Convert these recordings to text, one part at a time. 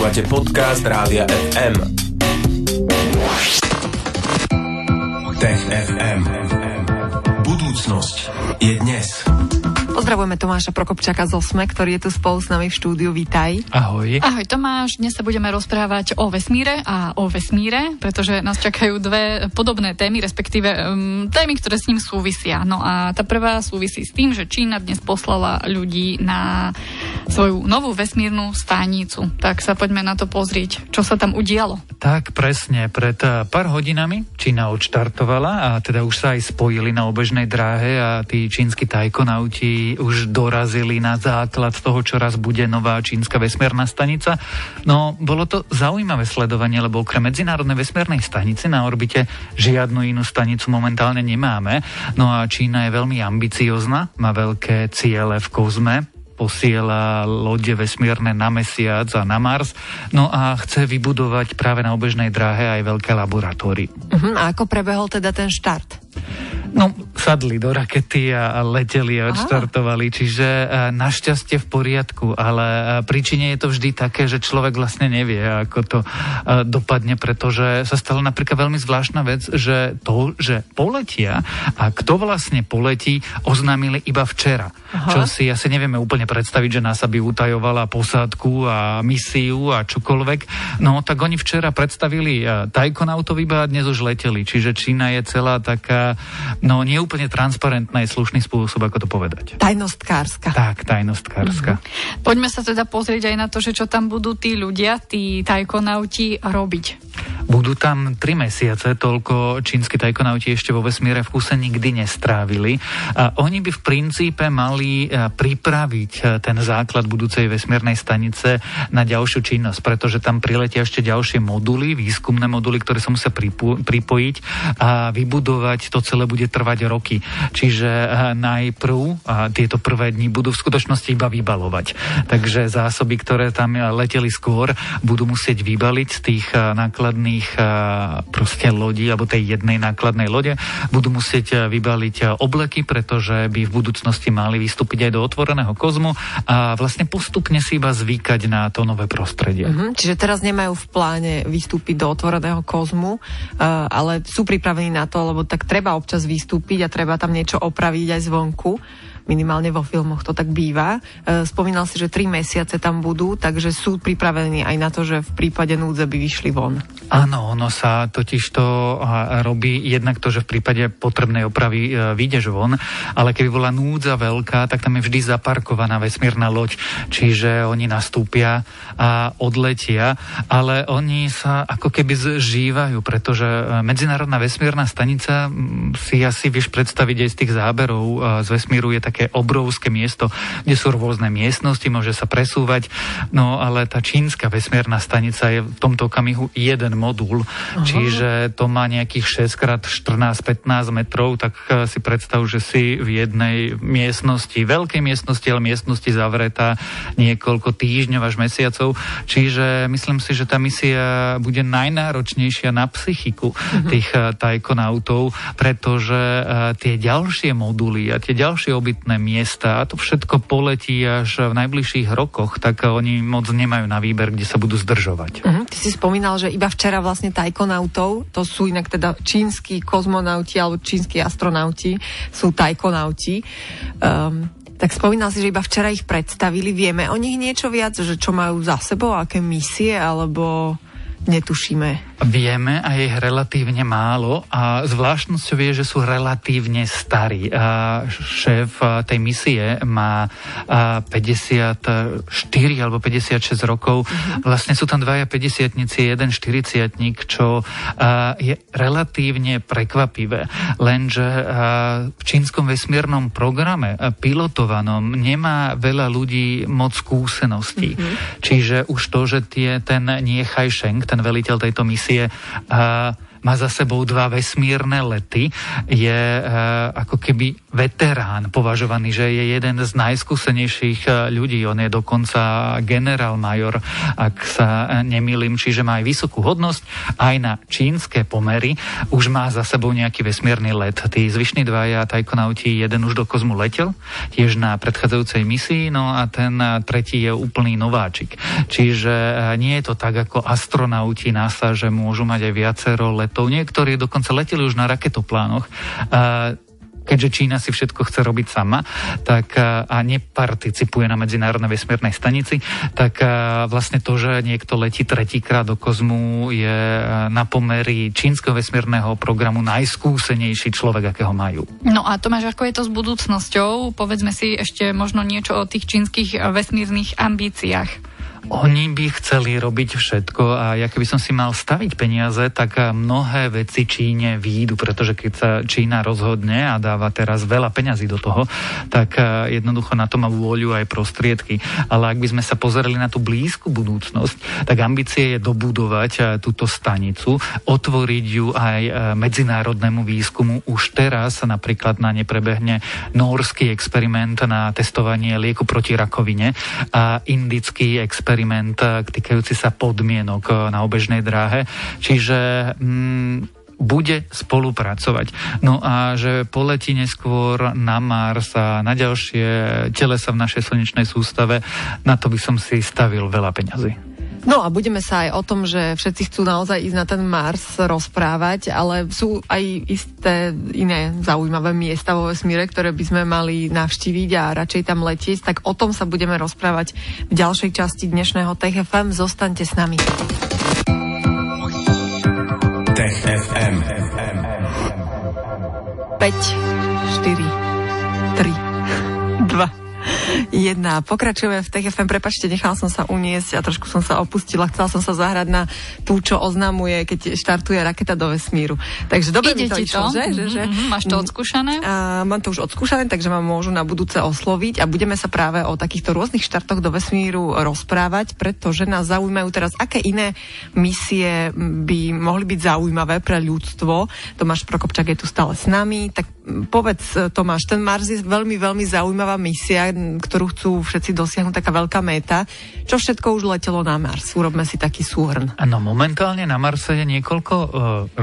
Počúvate podcast Rádia FM. Tech FM. Budúcnosť je dnes. Pozdravujeme Tomáša Prokopčaka z Osme, ktorý je tu spolu s nami v štúdiu. Vítaj. Ahoj. Ahoj Tomáš, dnes sa budeme rozprávať o vesmíre a o vesmíre, pretože nás čakajú dve podobné témy, respektíve um, témy, ktoré s ním súvisia. No a tá prvá súvisí s tým, že Čína dnes poslala ľudí na svoju novú vesmírnu stanicu. Tak sa poďme na to pozrieť, čo sa tam udialo. Tak presne, pred eh, pár hodinami Čína odštartovala a teda už sa aj spojili na obežnej dráhe a tí čínsky tajkonauti už dorazili na základ toho, čo raz bude nová čínska vesmírna stanica. No, bolo to zaujímavé sledovanie, lebo okrem medzinárodnej vesmírnej stanice na orbite žiadnu inú stanicu momentálne nemáme. No a Čína je veľmi ambiciozna, má veľké ciele v kozme, posiela lode vesmírne na Mesiac a na Mars. No a chce vybudovať práve na obežnej dráhe aj veľké laboratórium. Uh-huh. A ako prebehol teda ten štart? No, sadli do rakety a leteli a odštartovali, čiže e, našťastie v poriadku, ale e, príčine je to vždy také, že človek vlastne nevie, ako to e, dopadne, pretože sa stala napríklad veľmi zvláštna vec, že to, že poletia a kto vlastne poletí, oznámili iba včera. Aha. Čo si asi nevieme úplne predstaviť, že NASA by utajovala posádku a misiu a čokoľvek. No, tak oni včera predstavili tajkonautov iba a dnes už leteli, čiže Čína je celá taká no neúplne transparentná je slušný spôsob, ako to povedať. Tajnostkárska. Tak, tajnostkárska. Mm-hmm. Poďme sa teda pozrieť aj na to, že čo tam budú tí ľudia, tí tajkonauti robiť. Budú tam tri mesiace, toľko čínsky tajkonauti ešte vo vesmíre v kuse nikdy nestrávili. A oni by v princípe mali e, pripraviť e, ten základ budúcej vesmírnej stanice na ďalšiu činnosť, pretože tam priletia ešte ďalšie moduly, výskumné moduly, ktoré sa musia pripojiť a vybudovať. To celé bude trvať roky. Čiže e, najprv tieto prvé dni budú v skutočnosti iba vybalovať. Takže zásoby, ktoré tam leteli skôr, budú musieť vybaliť z tých nákladných proste lodí, alebo tej jednej nákladnej lode, budú musieť vybaliť obleky, pretože by v budúcnosti mali vystúpiť aj do otvoreného kozmu a vlastne postupne si iba zvykať na to nové prostredie. Uh-huh. Čiže teraz nemajú v pláne vystúpiť do otvoreného kozmu, ale sú pripravení na to, lebo tak treba občas vystúpiť a treba tam niečo opraviť aj zvonku minimálne vo filmoch to tak býva. E, spomínal si, že tri mesiace tam budú, takže sú pripravení aj na to, že v prípade núdze by vyšli von. Áno, ono sa totiž to robí jednak to, že v prípade potrebnej opravy e, vyjdeš von, ale keby bola núdza veľká, tak tam je vždy zaparkovaná vesmírna loď, čiže oni nastúpia a odletia, ale oni sa ako keby zžívajú, pretože e, Medzinárodná vesmírna stanica si asi vieš predstaviť aj z tých záberov z vesmíru je také také obrovské miesto, kde sú rôzne miestnosti, môže sa presúvať, no ale tá čínska vesmierna stanica je v tomto okamihu jeden modul, Aha. čiže to má nejakých 6x14-15 metrov, tak eh, si predstav, že si v jednej miestnosti, veľkej miestnosti, ale miestnosti zavretá niekoľko týždňov až mesiacov, čiže myslím si, že tá misia bude najnáročnejšia na psychiku uh-huh. tých eh, tajkonautov, pretože uh, tie ďalšie moduly a tie ďalšie obytné životné miesta a to všetko poletí až v najbližších rokoch, tak oni moc nemajú na výber, kde sa budú zdržovať. Uh-huh. Ty si spomínal, že iba včera vlastne tajkonautov, to sú inak teda čínsky kozmonauti alebo čínsky astronauti, sú tajkonauti. Um, tak spomínal si, že iba včera ich predstavili. Vieme o nich niečo viac, že čo majú za sebou, aké misie, alebo netušíme? Vieme a je ich relatívne málo a zvláštnosťou je, že sú relatívne starí. A šéf tej misie má 54 alebo 56 rokov. Uh-huh. Vlastne sú tam dvaja 50 jeden 40 čo je relatívne prekvapivé. Lenže v čínskom vesmírnom programe pilotovanom nemá veľa ľudí moc skúseností. Uh-huh. Čiže už to, že tie, ten Niechaj Sheng, ten veliteľ tejto misie, misie má za sebou dva vesmírne lety, je ako keby veterán považovaný, že je jeden z najskúsenejších e, ľudí. On je dokonca generál major, ak sa nemýlim, čiže má aj vysokú hodnosť aj na čínske pomery. Už má za sebou nejaký vesmírny let. Tí zvyšní dvaja tajkonauti, jeden už do kozmu letel, tiež na predchádzajúcej misii, no a ten tretí je úplný nováčik. Čiže nie je to tak ako astronauti NASA, že môžu mať aj viacero letov. Niektorí dokonca leteli už na raketoplánoch. E, keďže Čína si všetko chce robiť sama tak, a neparticipuje na Medzinárodnej vesmírnej stanici, tak vlastne to, že niekto letí tretíkrát do kozmu je na pomery čínskeho vesmírneho programu najskúsenejší človek, akého majú. No a Tomáš, ako je to s budúcnosťou? Povedzme si ešte možno niečo o tých čínskych vesmírnych ambíciách. Oni by chceli robiť všetko a ja keby som si mal staviť peniaze, tak mnohé veci Číne výjdu, pretože keď sa Čína rozhodne a dáva teraz veľa peňazí do toho, tak eh, jednoducho na to má vôľu aj prostriedky. Ale ak by sme sa pozerali na tú blízku budúcnosť, tak ambície je dobudovať eh, túto stanicu, otvoriť ju aj eh, medzinárodnému výskumu. Už teraz napríklad na ne prebehne norský experiment na testovanie lieku proti rakovine a indický experiment experiment eh, týkajúci sa podmienok eh, na obežnej dráhe. Čiže mm, bude spolupracovať. No a že poletí neskôr na Mars a na ďalšie telesa v našej slnečnej sústave, na to by som si stavil veľa peňazí. No a budeme sa aj o tom, že všetci chcú naozaj ísť na ten Mars rozprávať, ale sú aj isté iné zaujímavé miesta vo vesmíre, ktoré by sme mali navštíviť a radšej tam letieť, tak o tom sa budeme rozprávať v ďalšej časti dnešného Tech FM. Zostaňte s nami. Tech FM. 5, 4, jedna. Pokračujeme v TFM. Prepačte, nechala som sa uniesť a trošku som sa opustila. Chcela som sa zahrať na tú, čo oznamuje, keď štartuje raketa do vesmíru. Takže dobre Ide mi to išlo, to? že? Mm-hmm, že, že? Mhm, máš to odskúšané? A, mám to už odskúšané, takže ma môžu na budúce osloviť a budeme sa práve o takýchto rôznych štartoch do vesmíru rozprávať, pretože nás zaujímajú teraz, aké iné misie by mohli byť zaujímavé pre ľudstvo. Tomáš Prokopčak je tu stále s nami, tak povedz Tomáš, ten Mars je veľmi, veľmi zaujímavá misia, ktorú chcú všetci dosiahnuť, taká veľká méta. Čo všetko už letelo na Mars? Urobme si taký súhrn. Áno, momentálne na Marse je niekoľko uh,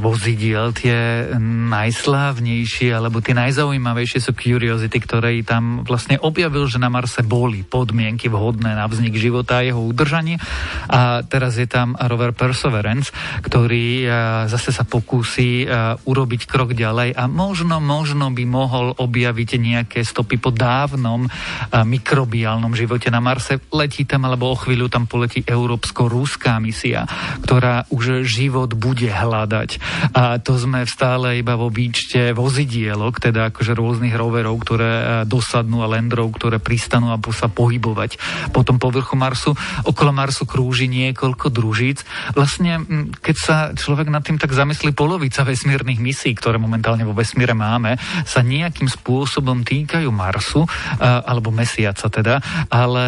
vozidiel. Tie najslávnejšie alebo tie najzaujímavejšie sú Curiosity, ktoré tam vlastne objavil, že na Marse boli podmienky vhodné na vznik života a jeho udržanie. A teraz je tam rover Perseverance, ktorý uh, zase sa pokúsi uh, urobiť krok ďalej a možno, možno by mohol objaviť nejaké stopy po dávnom mikrobiálnom živote na Marse. Letí tam, alebo o chvíľu tam poletí európsko-rúská misia, ktorá už život bude hľadať. A to sme stále iba vo výčte vozidielok, teda akože rôznych roverov, ktoré e, dosadnú a landrov, ktoré pristanú a sa pohybovať po tom povrchu Marsu. Okolo Marsu krúži niekoľko družíc. Vlastne, keď sa človek nad tým tak zamyslí, polovica vesmírnych misí, ktoré momentálne vo vesmíre máme, sa nejakým spôsobom týkajú Marsu, alebo alebo mesiaca teda, ale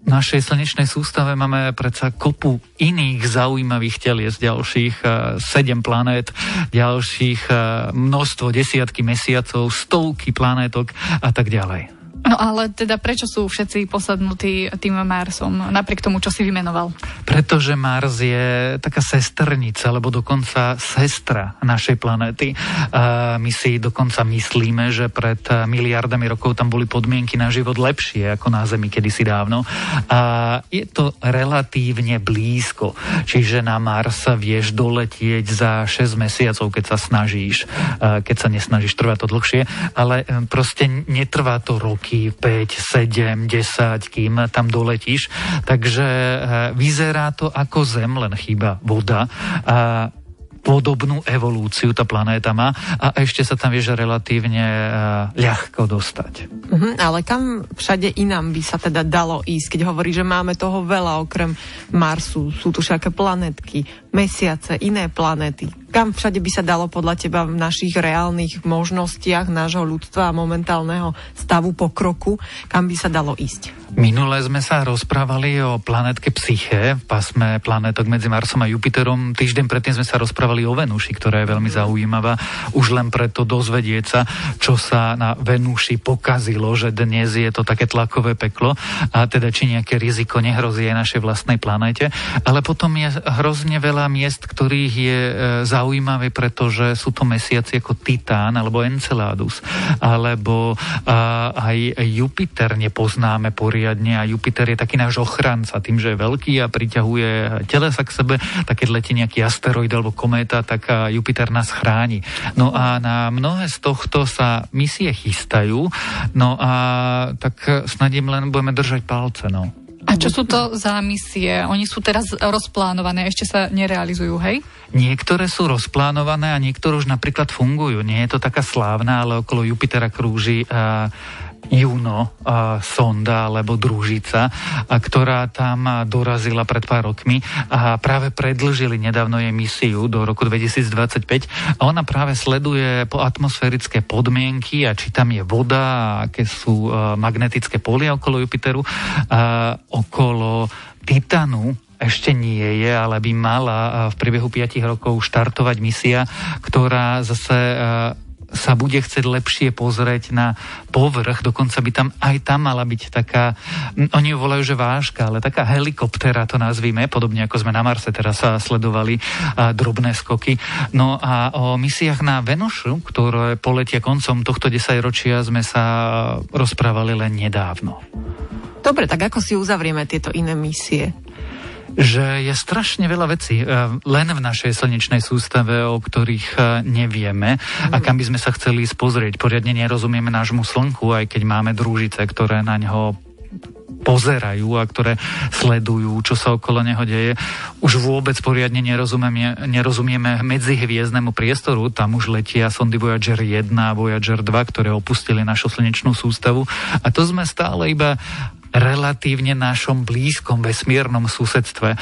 v našej slnečnej sústave máme predsa kopu iných zaujímavých telies, ďalších sedem planét, ďalších množstvo, desiatky mesiacov, stovky planétok a tak ďalej. No ale teda prečo sú všetci posadnutí tým Marsom, napriek tomu, čo si vymenoval? Pretože Mars je taká sestrnica, alebo dokonca sestra našej planéty. My si dokonca myslíme, že pred miliardami rokov tam boli podmienky na život lepšie ako na Zemi kedysi dávno. A je to relatívne blízko. Čiže na Mars vieš doletieť za 6 mesiacov, keď sa snažíš. Keď sa nesnažíš, trvá to dlhšie. Ale proste netrvá to roky roky, 5, 7, 10, kým tam doletíš. Takže eh, vyzerá to ako Zem, len chýba voda. A podobnú evolúciu tá planéta má a ešte sa tam vieš relatívne uh, ľahko dostať. Uh-huh, ale kam všade inám by sa teda dalo ísť, keď hovorí, že máme toho veľa okrem Marsu, sú tu všaké planetky, mesiace, iné planéty. Kam všade by sa dalo podľa teba v našich reálnych možnostiach nášho ľudstva a momentálneho stavu pokroku, kam by sa dalo ísť? Minule sme sa rozprávali o planetke Psyche, v pasme planetok medzi Marsom a Jupiterom. Týždeň predtým sme sa rozprávali o Venuši, ktorá je veľmi zaujímavá. Už len preto dozvedieť sa, čo sa na Venuši pokazilo, že dnes je to také tlakové peklo a teda či nejaké riziko nehrozí aj našej vlastnej planete. Ale potom je hrozne veľa miest, ktorých je e, zaujímavé, pretože sú to mesiaci ako Titán alebo Enceladus, alebo aj Jupiter nepoznáme poriadne a Jupiter je taký náš ochranca tým, že je veľký a priťahuje telesa k sebe, tak keď letí nejaký asteroid alebo kométa, tak Jupiter nás chráni. No a na mnohé z tohto sa misie chystajú, no a tak snad im len budeme držať palce, no. A čo sú to za misie? Oni sú teraz rozplánované, ešte sa nerealizujú, hej? Niektoré sú rozplánované a niektoré už napríklad fungujú. Nie je to taká slávna, ale okolo Jupitera krúži uh, Juno a sonda alebo družica, a ktorá tam dorazila pred pár rokmi a práve predlžili nedávno jej misiu do roku 2025 a ona práve sleduje po atmosférické podmienky a či tam je voda a aké sú magnetické polia okolo Jupiteru. A okolo Titanu ešte nie je, ale by mala v priebehu 5 rokov štartovať misia, ktorá zase sa bude chcieť lepšie pozrieť na povrch, dokonca by tam aj tam mala byť taká, oni ju volajú, že váška, ale taká helikoptera to nazvíme, podobne ako sme na Marse teraz sledovali a, drobné skoky. No a o misiách na Venošu, ktoré poletia koncom tohto desaťročia, sme sa rozprávali len nedávno. Dobre, tak ako si uzavrieme tieto iné misie? Že je strašne veľa vecí eh, len v našej slnečnej sústave, o ktorých eh, nevieme a kam by sme sa chceli spozrieť. Poriadne nerozumieme nášmu slnku, aj keď máme družice, ktoré na ňo pozerajú a ktoré sledujú, čo sa okolo neho deje. Už vôbec poriadne nerozumieme, nerozumieme medzihviezdnemu priestoru. Tam už letia sondy Voyager 1 a Voyager 2, ktoré opustili našu slnečnú sústavu. A to sme stále iba relatívne našom blízkom vesmírnom susedstve.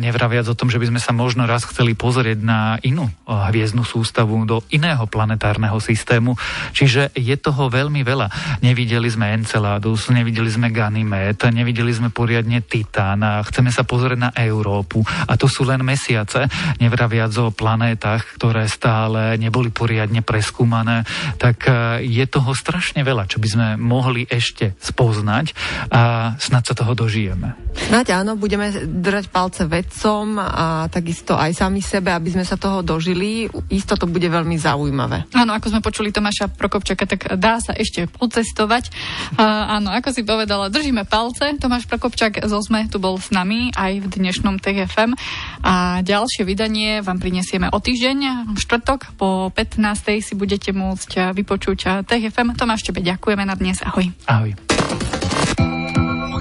Nevraviac o tom, že by sme sa možno raz chceli pozrieť na inú hviezdnu sústavu, do iného planetárneho systému. Čiže je toho veľmi veľa. Nevideli sme Enceladus, nevideli sme Ganymed, nevideli sme poriadne Titán chceme sa pozrieť na Európu. A to sú len mesiace, nevraviac o planétach, ktoré stále neboli poriadne preskúmané. Tak e, je toho strašne veľa, čo by sme mohli ešte spoznať. A snad sa toho dožijeme. Snať áno, budeme držať palce vedcom a takisto aj sami sebe, aby sme sa toho dožili. Isto to bude veľmi zaujímavé. Áno, ako sme počuli Tomáša Prokopčaka, tak dá sa ešte pocestovať. Uh, áno, ako si povedala, držíme palce. Tomáš Prokopčak zo ZME tu bol s nami aj v dnešnom TFM. A ďalšie vydanie vám prinesieme o týždeň, v štvrtok po 15. si budete môcť vypočuť TFM. Tomáš, tebe ďakujeme na dnes. Ahoj. Ahoj.